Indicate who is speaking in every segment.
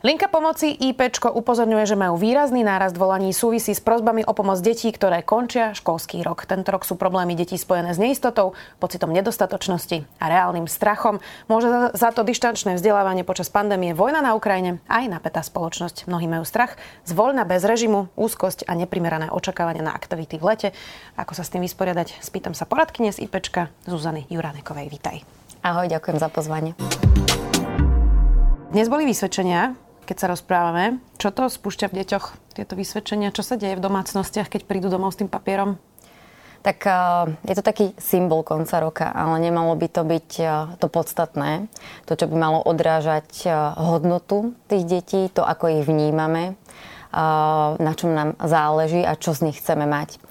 Speaker 1: Linka pomoci IPčko upozorňuje, že majú výrazný nárast volaní súvisí s prozbami o pomoc detí, ktoré končia školský rok. Tento rok sú problémy detí spojené s neistotou, pocitom nedostatočnosti a reálnym strachom. Môže za to dištančné vzdelávanie počas pandémie, vojna na Ukrajine aj napätá spoločnosť. Mnohí majú strach z voľna bez režimu, úzkosť a neprimerané očakávania na aktivity v lete. Ako sa s tým vysporiadať? Spýtam sa poradkyne z IPčka Zuzany Juranekovej. Vítaj.
Speaker 2: Ahoj, ďakujem za pozvanie.
Speaker 1: Dnes boli vysvedčenia keď sa rozprávame. Čo to spúšťa v deťoch, tieto vysvedčenia? Čo sa deje v domácnostiach, keď prídu domov s tým papierom?
Speaker 2: Tak uh, je to taký symbol konca roka, ale nemalo by to byť uh, to podstatné. To, čo by malo odrážať uh, hodnotu tých detí, to, ako ich vnímame, na čom nám záleží a čo z nich chceme mať.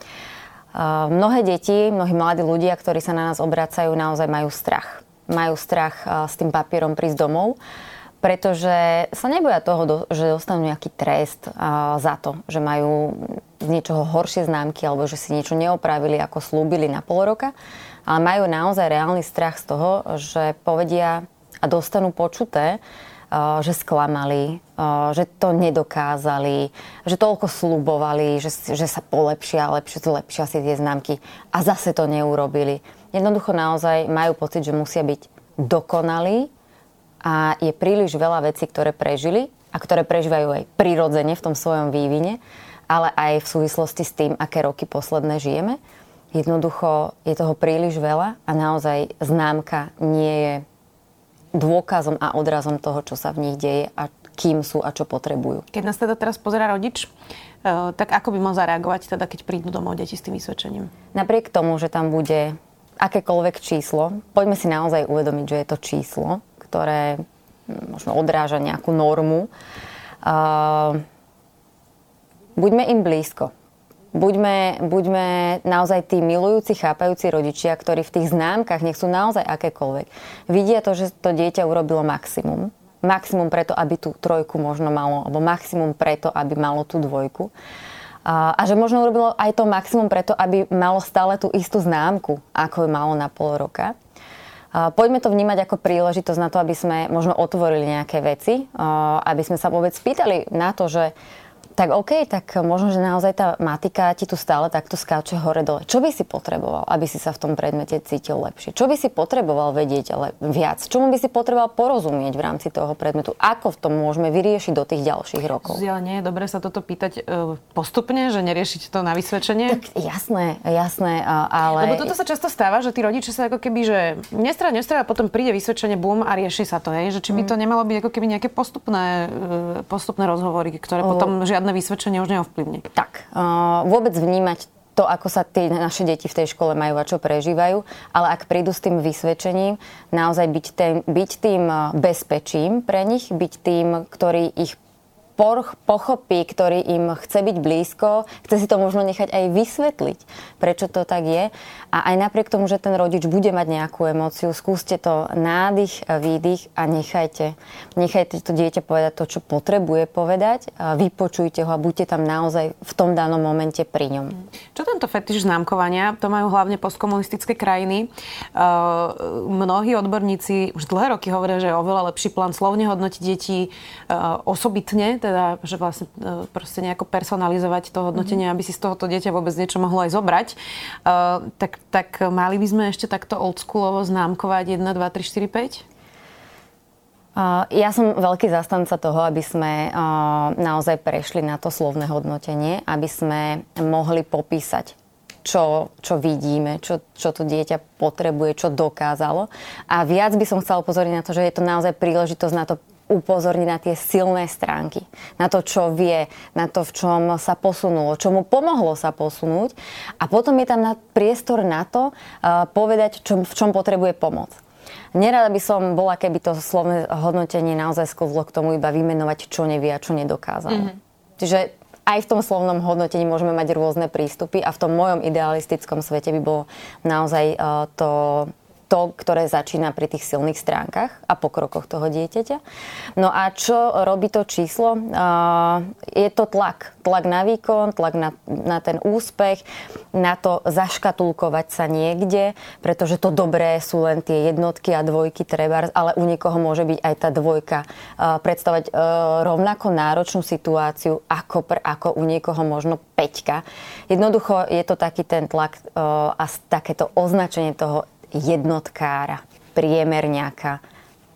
Speaker 2: Mnohé deti, mnohí mladí ľudia, ktorí sa na nás obracajú, naozaj majú strach. Majú strach s tým papierom prísť domov pretože sa neboja toho, že dostanú nejaký trest za to, že majú z niečoho horšie známky alebo že si niečo neopravili, ako slúbili na pol roka, ale majú naozaj reálny strach z toho, že povedia a dostanú počuté, že sklamali, že to nedokázali, že toľko slubovali, že, že sa polepšia, lepšia, lepšia si tie známky a zase to neurobili. Jednoducho naozaj majú pocit, že musia byť dokonalí a je príliš veľa vecí, ktoré prežili a ktoré prežívajú aj prirodzene v tom svojom vývine, ale aj v súvislosti s tým, aké roky posledné žijeme. Jednoducho je toho príliš veľa a naozaj známka nie je dôkazom a odrazom toho, čo sa v nich deje a kým sú a čo potrebujú.
Speaker 1: Keď nás teda teraz pozera rodič, e, tak ako by mal zareagovať, teda, keď prídu domov deti s tým vysvedčením?
Speaker 2: Napriek tomu, že tam bude akékoľvek číslo, poďme si naozaj uvedomiť, že je to číslo, ktoré hm, možno odráža nejakú normu. Buďme im blízko. Buďme, buďme naozaj tí milujúci, chápajúci rodičia, ktorí v tých známkach, nech sú naozaj akékoľvek, vidia to, že to dieťa urobilo maximum. Maximum preto, aby tú trojku možno malo, alebo maximum preto, aby malo tú dvojku. A, a že možno urobilo aj to maximum preto, aby malo stále tú istú známku, ako ju malo na pol roka. Poďme to vnímať ako príležitosť na to, aby sme možno otvorili nejaké veci, aby sme sa vôbec spýtali na to, že tak OK, tak možno, že naozaj tá matika ti tu stále takto skáče hore dole. Čo by si potreboval, aby si sa v tom predmete cítil lepšie? Čo by si potreboval vedieť ale viac? Čomu by si potreboval porozumieť v rámci toho predmetu? Ako v tom môžeme vyriešiť do tých ďalších rokov?
Speaker 1: Ale nie je dobre sa toto pýtať e, postupne, že neriešiť to na vysvedčenie?
Speaker 2: Tak jasné, jasné, ale...
Speaker 1: Lebo toto sa často stáva, že tí rodičia sa ako keby, že nestra, nestra, a potom príde vysvedčenie, bum a rieši sa to. Hej? Že či by to mm. nemalo byť ako keby nejaké postupné, e, postupné rozhovory, ktoré potom žiadne žiadne vysvedčenie už neovplyvní.
Speaker 2: Tak, uh, vôbec vnímať to, ako sa tie naše deti v tej škole majú a čo prežívajú, ale ak prídu s tým vysvedčením, naozaj byť, ten, byť tým bezpečím pre nich, byť tým, ktorý ich pochopí, ktorý im chce byť blízko, chce si to možno nechať aj vysvetliť, prečo to tak je. A aj napriek tomu, že ten rodič bude mať nejakú emóciu, skúste to nádych, výdych a nechajte, nechajte to dieťa povedať to, čo potrebuje povedať, vypočujte ho a buďte tam naozaj v tom danom momente pri ňom.
Speaker 1: Čo tento fetiš známkovania, to majú hlavne postkomunistické krajiny. Uh, mnohí odborníci už dlhé roky hovoria, že je oveľa lepší plán slovne hodnotiť deti uh, osobitne, teda, že vlastne e, proste nejako personalizovať to hodnotenie, mm-hmm. aby si z tohoto dieťa vôbec niečo mohlo aj zobrať. Uh, tak, tak mali by sme ešte takto oldschoolovo známkovať 1, 2, 3, 4, 5?
Speaker 2: Ja som veľký zastanca toho, aby sme naozaj prešli na to slovné hodnotenie, aby sme mohli popísať čo, čo vidíme, čo, čo to dieťa potrebuje, čo dokázalo. A viac by som chcela upozorniť na to, že je to naozaj príležitosť na to upozorniť na tie silné stránky, na to, čo vie, na to, v čom sa posunulo, čo mu pomohlo sa posunúť a potom je tam na priestor na to uh, povedať, čo, v čom potrebuje pomoc. Nerada by som bola, keby to slovné hodnotenie naozaj sklzlo k tomu iba vymenovať, čo nevie a čo nedokázal. Mm-hmm. Čiže aj v tom slovnom hodnotení môžeme mať rôzne prístupy a v tom mojom idealistickom svete by bolo naozaj to to, ktoré začína pri tých silných stránkach a pokrokoch toho dieťaťa. No a čo robí to číslo? Je to tlak. Tlak na výkon, tlak na, na ten úspech, na to zaškatulkovať sa niekde, pretože to dobré sú len tie jednotky a dvojky treba, ale u niekoho môže byť aj tá dvojka. Predstavať e, rovnako náročnú situáciu ako, ako u niekoho možno peťka. Jednoducho je to taký ten tlak e, a takéto označenie toho jednotkára, priemerňaka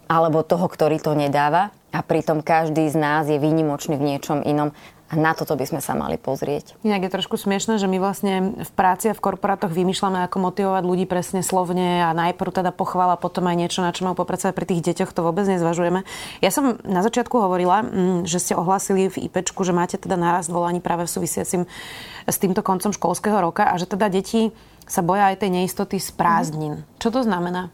Speaker 2: alebo toho, ktorý to nedáva a pritom každý z nás je výnimočný v niečom inom a na toto by sme sa mali pozrieť.
Speaker 1: Inak je trošku smiešne, že my vlastne v práci a v korporátoch vymýšľame, ako motivovať ľudí presne slovne a najprv teda pochvala, potom aj niečo, na čo majú popracovať pri tých deťoch, to vôbec nezvažujeme. Ja som na začiatku hovorila, mm, že ste ohlasili v IPčku, že máte teda náraz volaní práve v súvisiacim s týmto koncom školského roka a že teda deti sa boja aj tej neistoty z prázdnin. Mm-hmm. Čo to znamená?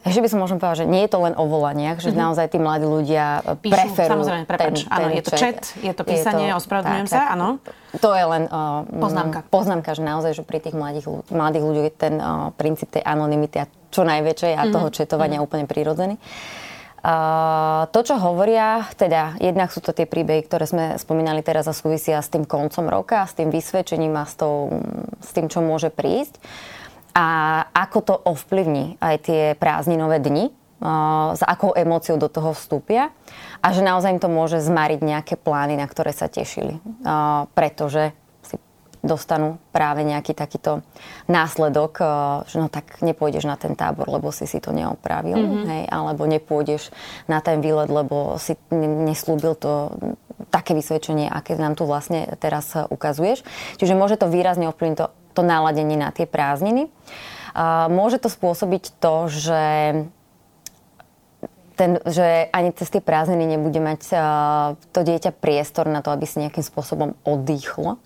Speaker 2: Ešte by som možno povedala, že nie je to len o volaniach, že mm-hmm. naozaj tí mladí ľudia e, Píšu, preferujú
Speaker 1: Samozrejme, prepač, ten, áno, ten je to chat, je to písanie, je to, ospravedlňujem sa, áno.
Speaker 2: To je len uh, poznámka. poznámka, že naozaj, že pri tých mladých, mladých ľuďoch je ten uh, princíp tej anonymity a čo najväčšej a mm-hmm. toho četovania mm-hmm. úplne prirodzený. Uh, to, čo hovoria, teda jednak sú to tie príbehy, ktoré sme spomínali teraz a súvisia s tým koncom roka, s tým vysvedčením a s, tou, s tým, čo môže prísť. A ako to ovplyvní aj tie prázdninové dni, uh, s akou emóciou do toho vstúpia a že naozaj im to môže zmariť nejaké plány, na ktoré sa tešili. Uh, pretože dostanú práve nejaký takýto následok, eh, že no tak nepôjdeš na ten tábor, lebo si si to neopravil, mm-hmm. hej, alebo nepôjdeš na ten výlet, lebo si neslúbil to také vysvedčenie, aké nám tu vlastne teraz ukazuješ. Čiže môže to výrazne ovplyvniť to, to náladenie na tie prázdniny. Môže to spôsobiť to, že ten, že ani cez tie prázdniny nebude mať uh, to dieťa priestor na to, aby si nejakým spôsobom oddychlo,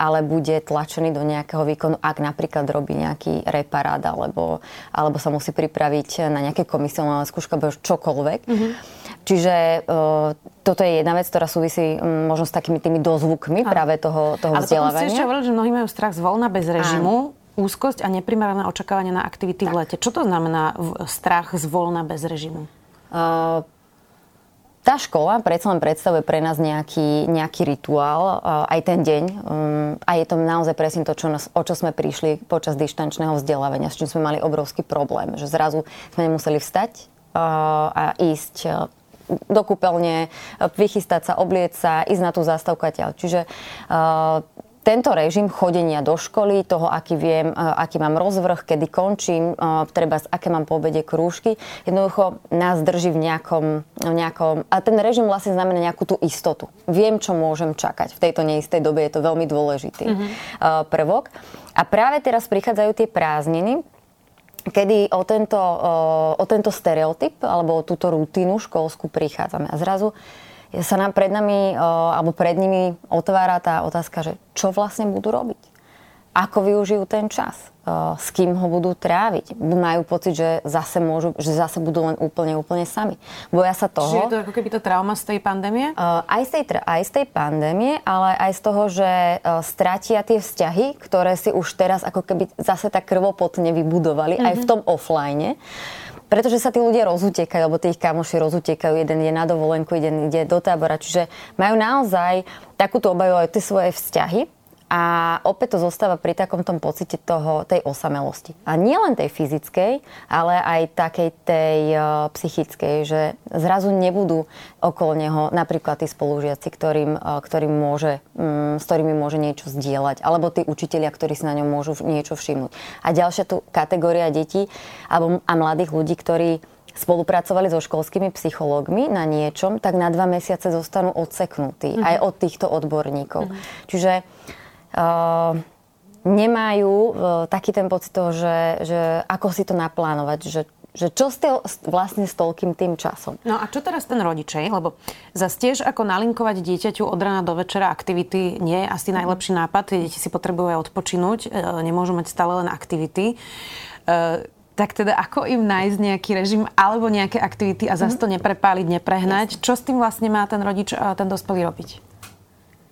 Speaker 2: ale bude tlačený do nejakého výkonu, ak napríklad robí nejaký reparát alebo, alebo sa musí pripraviť na nejaké komisionálne skúška, alebo čokoľvek. Mm-hmm. Čiže uh, toto je jedna vec, ktorá súvisí um, možno s takými tými dozvukmi a. práve toho, toho
Speaker 1: ale
Speaker 2: vzdelávania.
Speaker 1: Ale ešte hovorili, že mnohí majú strach z voľna bez režimu. Áno úzkosť a neprimerané očakávanie na aktivity tak. v lete. Čo to znamená strach z voľna bez režimu? Uh,
Speaker 2: tá škola predsa len predstavuje pre nás nejaký, nejaký rituál, uh, aj ten deň. Um, a je to naozaj presne to, čo nás, o čo sme prišli počas dištančného vzdelávania, s čím sme mali obrovský problém. Že zrazu sme nemuseli vstať uh, a ísť uh, do kúpeľne, vychystať sa, oblieť sa, ísť na tú zastavku Čiže uh, tento režim chodenia do školy, toho, aký viem, e, aký mám rozvrh, kedy končím, e, treba, aké mám po obede krúžky, jednoducho nás drží v nejakom, v nejakom... A ten režim vlastne znamená nejakú tú istotu. Viem, čo môžem čakať. V tejto neistej dobe je to veľmi dôležitý mm-hmm. prvok. A práve teraz prichádzajú tie prázdniny, kedy o tento, o tento stereotyp alebo o túto rutínu školskú prichádzame. A zrazu sa nám pred nami, alebo pred nimi otvára tá otázka, že čo vlastne budú robiť. Ako využijú ten čas? S kým ho budú tráviť? Majú pocit, že zase, môžu, že zase budú len úplne, úplne sami. Boja sa toho...
Speaker 1: Čiže je to ako keby to trauma z tej pandémie?
Speaker 2: Aj z tej, aj z tej pandémie, ale aj z toho, že stratia tie vzťahy, ktoré si už teraz ako keby zase tak krvopotne vybudovali mm-hmm. aj v mhm. tom offline. Pretože sa tí ľudia rozutekajú, alebo tých kamoši rozutekajú. Jeden je na dovolenku, jeden ide do tábora. Čiže majú naozaj takúto obajú aj tie svoje vzťahy a opäť to zostáva pri takom tom pocite toho, tej osamelosti. A nie len tej fyzickej, ale aj takej tej uh, psychickej, že zrazu nebudú okolo neho napríklad tí spolužiaci, ktorým, uh, ktorým môže, um, s ktorými môže niečo zdieľať, alebo tí učitelia, ktorí si na ňom môžu niečo všimnúť. A ďalšia tu kategória detí alebo, a mladých ľudí, ktorí spolupracovali so školskými psychológmi na niečom, tak na dva mesiace zostanú odseknutí mm-hmm. aj od týchto odborníkov. Mm-hmm. Čiže nemajú uh, taký ten pocit toho, že, že ako si to naplánovať, že že čo ste vlastne s toľkým tým časom?
Speaker 1: No a čo teraz ten rodičej? Lebo zase tiež ako nalinkovať dieťaťu od rana do večera aktivity nie je asi najlepší nápad. Deti si potrebujú aj odpočinúť, e, nemôžu mať stále len aktivity. E, tak teda ako im nájsť nejaký režim alebo nejaké aktivity a zase to mhm. neprepáliť, neprehnať? Čo s tým vlastne má ten rodič a ten dospelý robiť?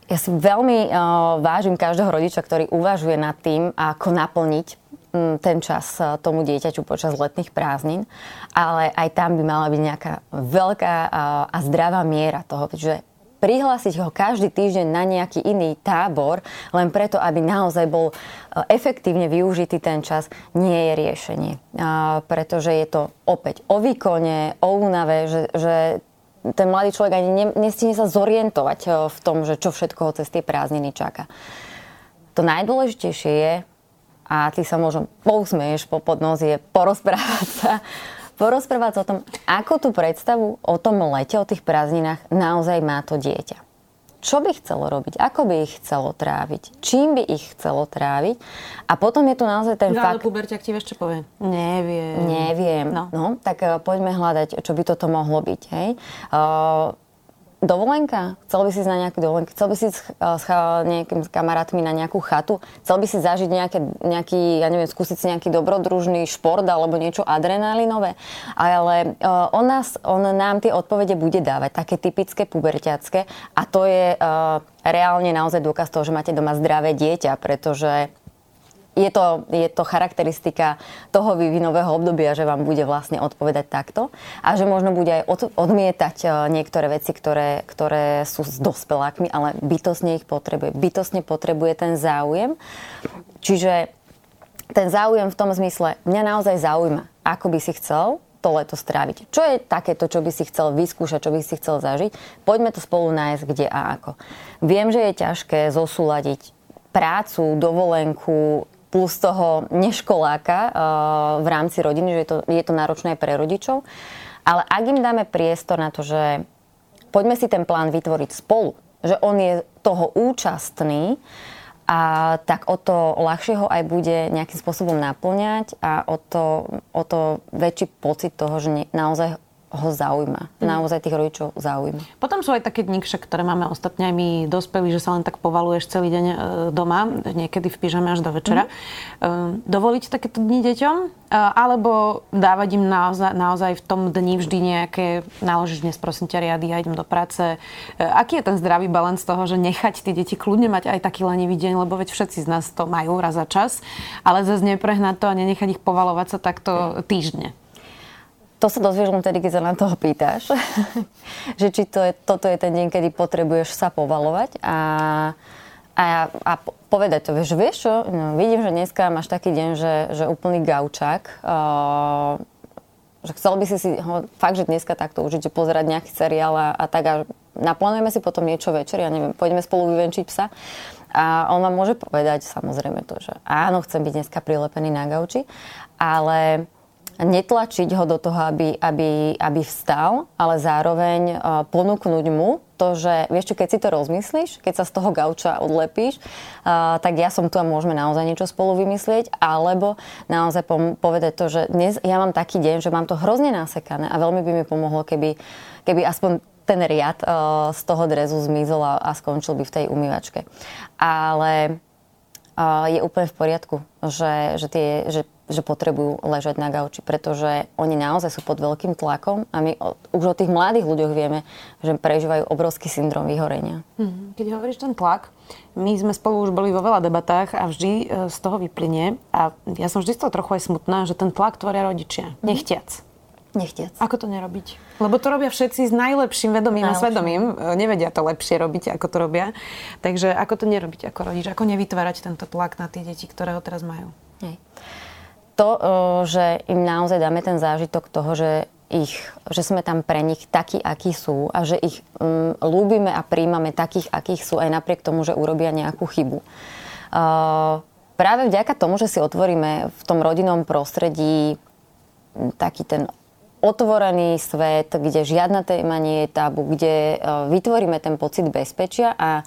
Speaker 2: Ja si veľmi uh, vážim každého rodiča, ktorý uvažuje nad tým, ako naplniť um, ten čas uh, tomu dieťaťu počas letných prázdnin, ale aj tam by mala byť nejaká veľká uh, a zdravá miera toho, že prihlásiť ho každý týždeň na nejaký iný tábor, len preto, aby naozaj bol efektívne využitý ten čas, nie je riešenie. Pretože je to opäť o výkone, o únave, že, že ten mladý človek ani ne, nestihne sa zorientovať eh, v tom, že čo všetko ho cez tie prázdniny čaká. To najdôležitejšie je, a ty sa možno pousmeješ po podnozie, porozprávať sa, porozprávať sa o tom, ako tú predstavu o tom lete, o tých prázdninách naozaj má to dieťa čo by chcelo robiť, ako by ich chcelo tráviť, čím by ich chcelo tráviť. A potom je tu naozaj ten no, fakt...
Speaker 1: Ale puberťak ti ešte povie, neviem.
Speaker 2: Neviem. No. no tak uh, poďme hľadať, čo by toto mohlo byť. Hej? Uh, dovolenka? Chcel by si ísť na nejakú dovolenku? Chcel by si ísť s nejakým kamarátmi na nejakú chatu? Chcel by si zažiť nejaké, nejaký, ja neviem, skúsiť si nejaký dobrodružný šport alebo niečo adrenalinové? Ale uh, on, nás, on nám tie odpovede bude dávať, také typické puberťacké a to je uh, reálne naozaj dôkaz toho, že máte doma zdravé dieťa, pretože je to, je to charakteristika toho vývinového obdobia, že vám bude vlastne odpovedať takto a že možno bude aj od, odmietať e, niektoré veci, ktoré, ktoré sú s dospelákmi, ale bytosne ich potrebuje. Bytosne potrebuje ten záujem. Čiže ten záujem v tom zmysle, mňa naozaj zaujíma, ako by si chcel to leto stráviť. Čo je takéto, čo by si chcel vyskúšať, čo by si chcel zažiť? Poďme to spolu nájsť, kde a ako. Viem, že je ťažké zosúľadiť prácu, dovolenku, plus toho neškoláka uh, v rámci rodiny, že je to, je to náročné aj pre rodičov. Ale ak im dáme priestor na to, že poďme si ten plán vytvoriť spolu, že on je toho účastný, a tak o to ľahšie ho aj bude nejakým spôsobom naplňať a o to, o to väčší pocit toho, že naozaj ho zaujíma. Mm. Naozaj tých rodičov zaujíma.
Speaker 1: Potom sú aj také dni, ktoré máme ostatne aj my dospelí, že sa len tak povaluješ celý deň e, doma, niekedy v pyžame až do večera. Mm. Dovoliť takéto dni deťom? E, alebo dávať im naozaj, naozaj v tom dni vždy nejaké, naložiť dnes prosím ťa riady, ja idem do práce. Aký je ten zdravý balans toho, že nechať tie deti kľudne mať aj taký lenivý deň, lebo veď všetci z nás to majú raz za čas, ale zase neprehnať to a nenechať ich povalovať sa takto týždne.
Speaker 2: To sa dozvieš len tedy, keď sa na toho pýtaš. že či to je, toto je ten deň, kedy potrebuješ sa povalovať a, a, a povedať to. Vieš, vieš čo, no, vidím, že dneska máš taký deň, že, že úplný gaučák. Uh, že chcel by si si ho fakt, že dneska takto že pozerať nejaký seriál a, a tak a naplánujeme si potom niečo večer, ja neviem, pôjdeme spolu vyvenčiť psa. A on vám môže povedať samozrejme to, že áno, chcem byť dneska prilepený na gauči, ale netlačiť ho do toho, aby, aby, aby vstal, ale zároveň uh, ponúknuť mu to, že vieš čo, keď si to rozmyslíš, keď sa z toho gauča odlepíš, uh, tak ja som tu a môžeme naozaj niečo spolu vymyslieť, alebo naozaj pom- povedať to, že dnes ja mám taký deň, že mám to hrozne nasekané a veľmi by mi pomohlo, keby, keby aspoň ten riad uh, z toho drezu zmizol a, a skončil by v tej umývačke. Ale uh, je úplne v poriadku, že, že, tie, že že potrebujú ležať na gauči, pretože oni naozaj sú pod veľkým tlakom a my už o tých mladých ľuďoch vieme, že prežívajú obrovský syndrom vyhorenia.
Speaker 1: Mhm. Keď hovoríš ten tlak, my sme spolu už boli vo veľa debatách a vždy e, z toho vyplynie a ja som vždy z toho trochu aj smutná, že ten tlak tvoria rodičia, mm. nechtiac.
Speaker 2: Nechtiac.
Speaker 1: Ako to nerobiť? Lebo to robia všetci s najlepším vedomím najlepším. a svedomím. E, nevedia to lepšie robiť, ako to robia. Takže ako to nerobiť ako rodič? Ako nevytvárať tento tlak na tie deti, ktoré ho teraz majú? Hej
Speaker 2: to, že im naozaj dáme ten zážitok toho, že ich, že sme tam pre nich takí, akí sú a že ich um, ľúbime a príjmame takých, akých sú aj napriek tomu, že urobia nejakú chybu. Uh, práve vďaka tomu, že si otvoríme v tom rodinnom prostredí taký ten otvorený svet, kde žiadna téma nie je tabu, kde uh, vytvoríme ten pocit bezpečia a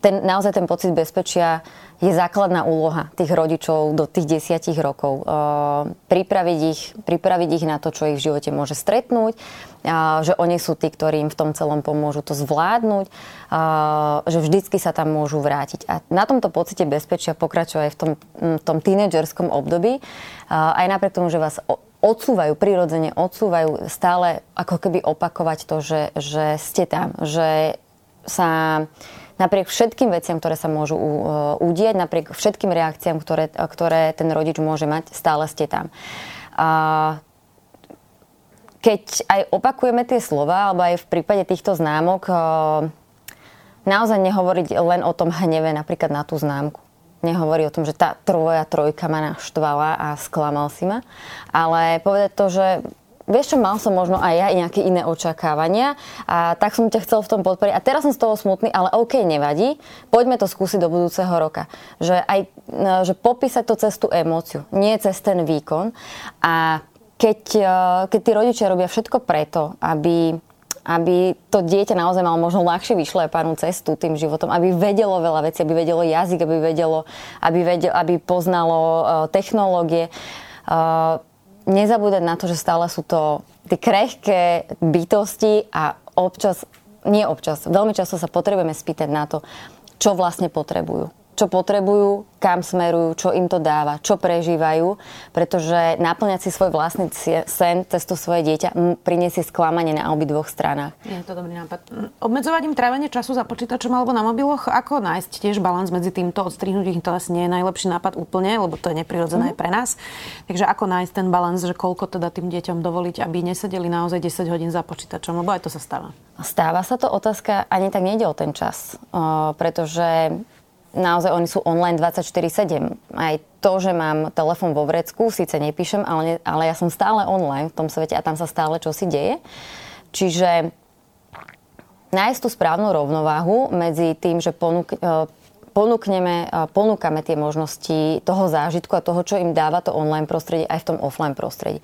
Speaker 2: ten, naozaj ten pocit bezpečia je základná úloha tých rodičov do tých desiatich rokov. Pripraviť ich, pripraviť ich na to, čo ich v živote môže stretnúť, že oni sú tí, ktorí im v tom celom pomôžu to zvládnuť, že vždycky sa tam môžu vrátiť. A na tomto pocite bezpečia pokračuje aj v tom, v tom tínedžerskom období, aj napriek tomu, že vás odsúvajú, prirodzene odsúvajú stále ako keby opakovať to, že, že ste tam, že sa napriek všetkým veciam, ktoré sa môžu uh, udieť, napriek všetkým reakciám, ktoré, ktoré ten rodič môže mať, stále ste tam. Uh, keď aj opakujeme tie slova, alebo aj v prípade týchto známok, uh, naozaj nehovoriť len o tom hneve napríklad na tú známku nehovorí o tom, že tá tvoja trojka ma naštvala a sklamal si ma, ale povedať to, že vieš čo, mal som možno aj ja nejaké iné očakávania a tak som ťa chcel v tom podporiť. A teraz som z toho smutný, ale OK, nevadí. Poďme to skúsiť do budúceho roka. Že aj no, že popísať to cez tú emóciu, nie cez ten výkon. A keď, eh, keď tí rodičia robia všetko preto, aby aby to dieťa naozaj malo možno ľahšie vyšlepanú cestu tým životom, aby vedelo veľa vecí, aby vedelo jazyk, aby vedelo, aby, vedelo, aby poznalo uh, technológie. Uh, nezabúdať na to, že stále sú to tie krehké bytosti a občas, nie občas, veľmi často sa potrebujeme spýtať na to, čo vlastne potrebujú čo potrebujú, kam smerujú, čo im to dáva, čo prežívajú, pretože naplňať si svoj vlastný sen cez to svoje dieťa priniesie sklamanie na obidvoch stranách.
Speaker 1: Je to dobrý nápad. Obmedzovať im trávenie času za počítačom alebo na mobiloch, ako nájsť tiež balans medzi týmto odstrihnutím, to asi nie je najlepší nápad úplne, lebo to je neprirodzené mm. pre nás. Takže ako nájsť ten balans, že koľko teda tým deťom dovoliť, aby nesedeli naozaj 10 hodín za počítačom, lebo aj to sa stáva.
Speaker 2: Stáva sa to otázka, ani tak nejde o ten čas, pretože naozaj oni sú online 24-7. Aj to, že mám telefon vo vrecku, síce nepíšem, ale, ne, ale ja som stále online v tom svete a tam sa stále čosi deje. Čiže nájsť tú správnu rovnováhu medzi tým, že ponúk, e, ponúkneme, e, ponúkame tie možnosti toho zážitku a toho, čo im dáva to online prostredie aj v tom offline prostredí.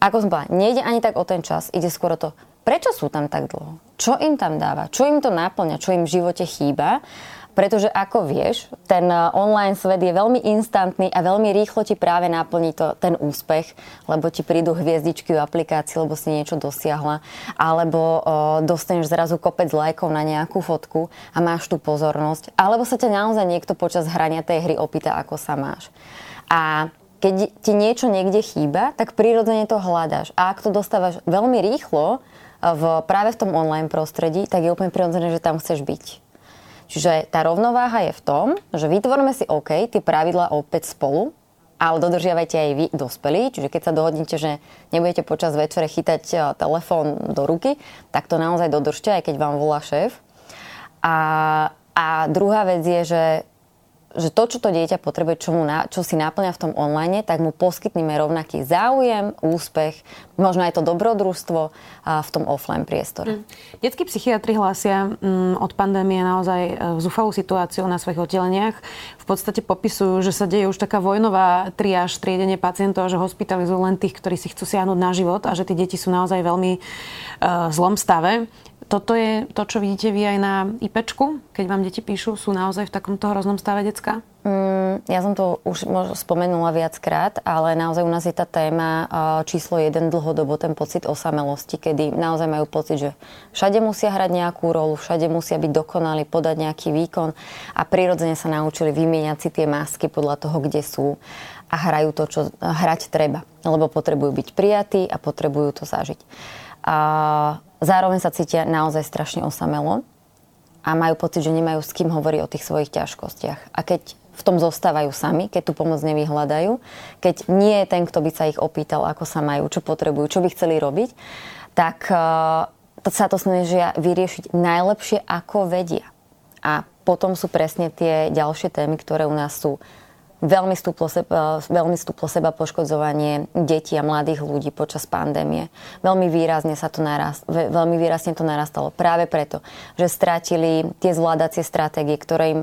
Speaker 2: Ako som povedala, nejde ani tak o ten čas, ide skôr o to, prečo sú tam tak dlho? Čo im tam dáva? Čo im to náplňa? Čo im v živote chýba? Pretože ako vieš, ten eh, online svet je veľmi instantný a veľmi rýchlo ti práve naplní to, ten úspech, lebo ti prídu hviezdičky v aplikácii, lebo si niečo dosiahla, alebo o, eh, dostaneš zrazu kopec lajkov na nejakú fotku a máš tú pozornosť, alebo sa ťa naozaj niekto počas hrania tej hry opýta, ako sa máš. A keď ti niečo niekde chýba, tak prirodzene to hľadáš. A ak to dostávaš veľmi rýchlo eh, v, práve v tom online prostredí, tak je úplne prirodzené, že tam chceš byť. Čiže tá rovnováha je v tom, že vytvoríme si OK, tie pravidla opäť spolu, ale dodržiavajte aj vy, dospelí. Čiže keď sa dohodnete, že nebudete počas večere chytať e, telefón do ruky, tak to naozaj dodržte, aj keď vám volá šéf. A, a druhá vec je, že že to, čo to dieťa potrebuje, čo, mu na, čo si náplňa v tom online, tak mu poskytneme rovnaký záujem, úspech, možno aj to dobrodružstvo a v tom offline priestore. Mm.
Speaker 1: Detskí psychiatri hlásia mm, od pandémie naozaj e, zúfalú situáciu na svojich oddeleniach. V podstate popisujú, že sa deje už taká vojnová triáž, triedenie pacientov, že hospitalizujú len tých, ktorí si chcú siahnuť na život a že tí deti sú naozaj veľmi uh, zlom stave toto je to, čo vidíte vy aj na IPčku, keď vám deti píšu, sú naozaj v takomto hroznom stave decka?
Speaker 2: Mm, ja som to už spomenula viackrát, ale naozaj u nás je tá téma číslo jeden dlhodobo, ten pocit osamelosti, kedy naozaj majú pocit, že všade musia hrať nejakú rolu, všade musia byť dokonali, podať nejaký výkon a prirodzene sa naučili vymieňať si tie masky podľa toho, kde sú a hrajú to, čo hrať treba, lebo potrebujú byť prijatí a potrebujú to zažiť. A zároveň sa cítia naozaj strašne osamelo a majú pocit, že nemajú s kým hovoriť o tých svojich ťažkostiach. A keď v tom zostávajú sami, keď tú pomoc nevyhľadajú, keď nie je ten, kto by sa ich opýtal, ako sa majú, čo potrebujú, čo by chceli robiť, tak uh, sa to snažia vyriešiť najlepšie, ako vedia. A potom sú presne tie ďalšie témy, ktoré u nás sú Veľmi stúplo, seba, veľmi stúplo seba poškodzovanie detí a mladých ľudí počas pandémie. Veľmi výrazne sa to narast, veľmi výrazne to narastalo práve preto, že strátili tie zvládacie stratégie, ktoré im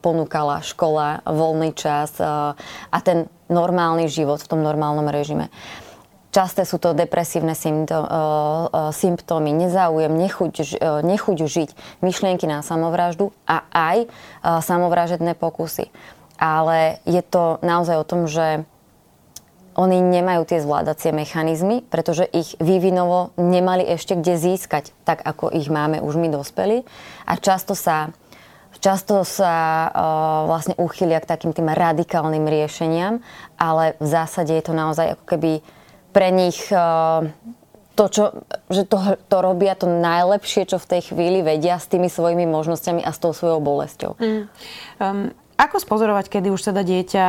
Speaker 2: ponúkala škola, voľný čas a ten normálny život v tom normálnom režime. Časté sú to depresívne symptómy, nezáujem, nechuť, nechuť žiť, myšlienky na samovraždu a aj samovražedné pokusy ale je to naozaj o tom, že oni nemajú tie zvládacie mechanizmy, pretože ich vývinovo nemali ešte kde získať, tak ako ich máme už my dospeli. A často sa, často sa uh, vlastne uchylia k takým tým radikálnym riešeniam, ale v zásade je to naozaj ako keby pre nich uh, to, čo, že to, to robia to najlepšie, čo v tej chvíli vedia s tými svojimi možnosťami a s tou svojou bolesťou. Mm.
Speaker 1: Um, ako spozorovať, kedy už teda dieťa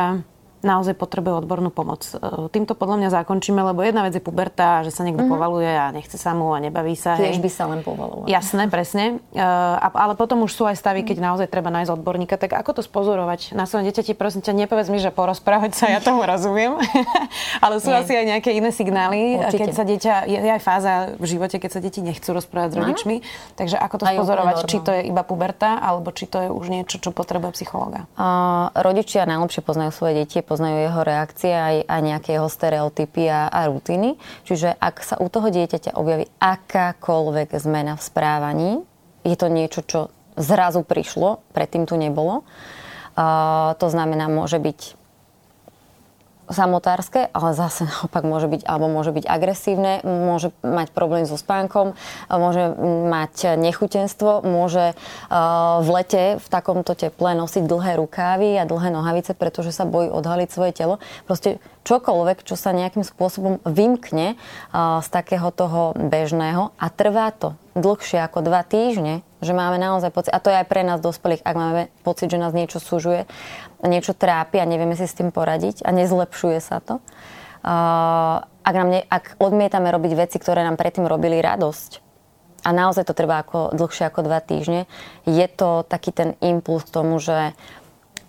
Speaker 1: naozaj potrebuje odbornú pomoc. E, týmto podľa mňa zakončíme, lebo jedna vec je puberta, že sa niekto mm-hmm. povaluje a nechce sa mu a nebaví sa.
Speaker 2: Tiež hej. by sa len povaloval.
Speaker 1: Jasné, presne. Uh, ale potom už sú aj stavy, keď naozaj treba nájsť odborníka. Tak ako to spozorovať? Na svojom dieťati prosím ťa, nepovedz mi, že porozprávať sa, ja tomu rozumiem. ale sú Nie. asi aj nejaké iné signály, Určite. keď sa dieťa, je, aj fáza v živote, keď sa deti nechcú rozprávať s rodičmi. Ano. Takže ako to aj spozorovať? Či to je iba puberta, alebo či to je už niečo, čo potrebuje psychológa?
Speaker 2: Uh, rodičia najlepšie poznajú svoje deti, poznajú jeho reakcie aj, a nejaké jeho stereotypy a, a rutiny. Čiže ak sa u toho dieťaťa objaví akákoľvek zmena v správaní, je to niečo, čo zrazu prišlo, predtým tu nebolo. Uh, to znamená, môže byť samotárske, ale zase naopak môže byť, alebo môže byť agresívne, môže mať problém so spánkom, môže mať nechutenstvo, môže v lete v takomto teple nosiť dlhé rukávy a dlhé nohavice, pretože sa bojí odhaliť svoje telo. Proste čokoľvek, čo sa nejakým spôsobom vymkne z takého toho bežného a trvá to dlhšie ako dva týždne, že máme naozaj pocit, a to je aj pre nás dospelých, ak máme pocit, že nás niečo súžuje, niečo trápi a nevieme si s tým poradiť a nezlepšuje sa to. Uh, ak, nám ne, ak odmietame robiť veci, ktoré nám predtým robili radosť, a naozaj to trvá ako, dlhšie ako dva týždne, je to taký ten impuls k tomu, že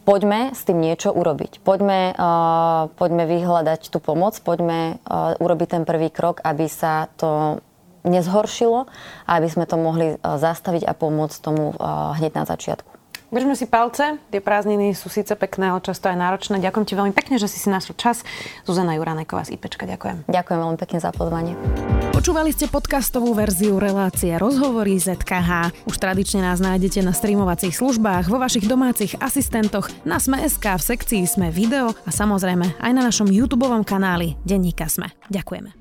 Speaker 2: poďme s tým niečo urobiť. Poďme, uh, poďme vyhľadať tú pomoc, poďme uh, urobiť ten prvý krok, aby sa to nezhoršilo a aby sme to mohli e, zastaviť a pomôcť tomu e, hneď na začiatku.
Speaker 1: Držme si palce, tie prázdniny sú síce pekné, ale často aj náročné. Ďakujem ti veľmi pekne, že si si našla čas. Zuzana Juraneková z IPčka, ďakujem.
Speaker 2: Ďakujem veľmi pekne za pozvanie.
Speaker 1: Počúvali ste podcastovú verziu relácie Rozhovory ZKH. Už tradične nás nájdete na streamovacích službách, vo vašich domácich asistentoch, na Sme.sk, v sekcii Sme video a samozrejme aj na našom YouTube kanáli Denníka Sme. Ďakujeme.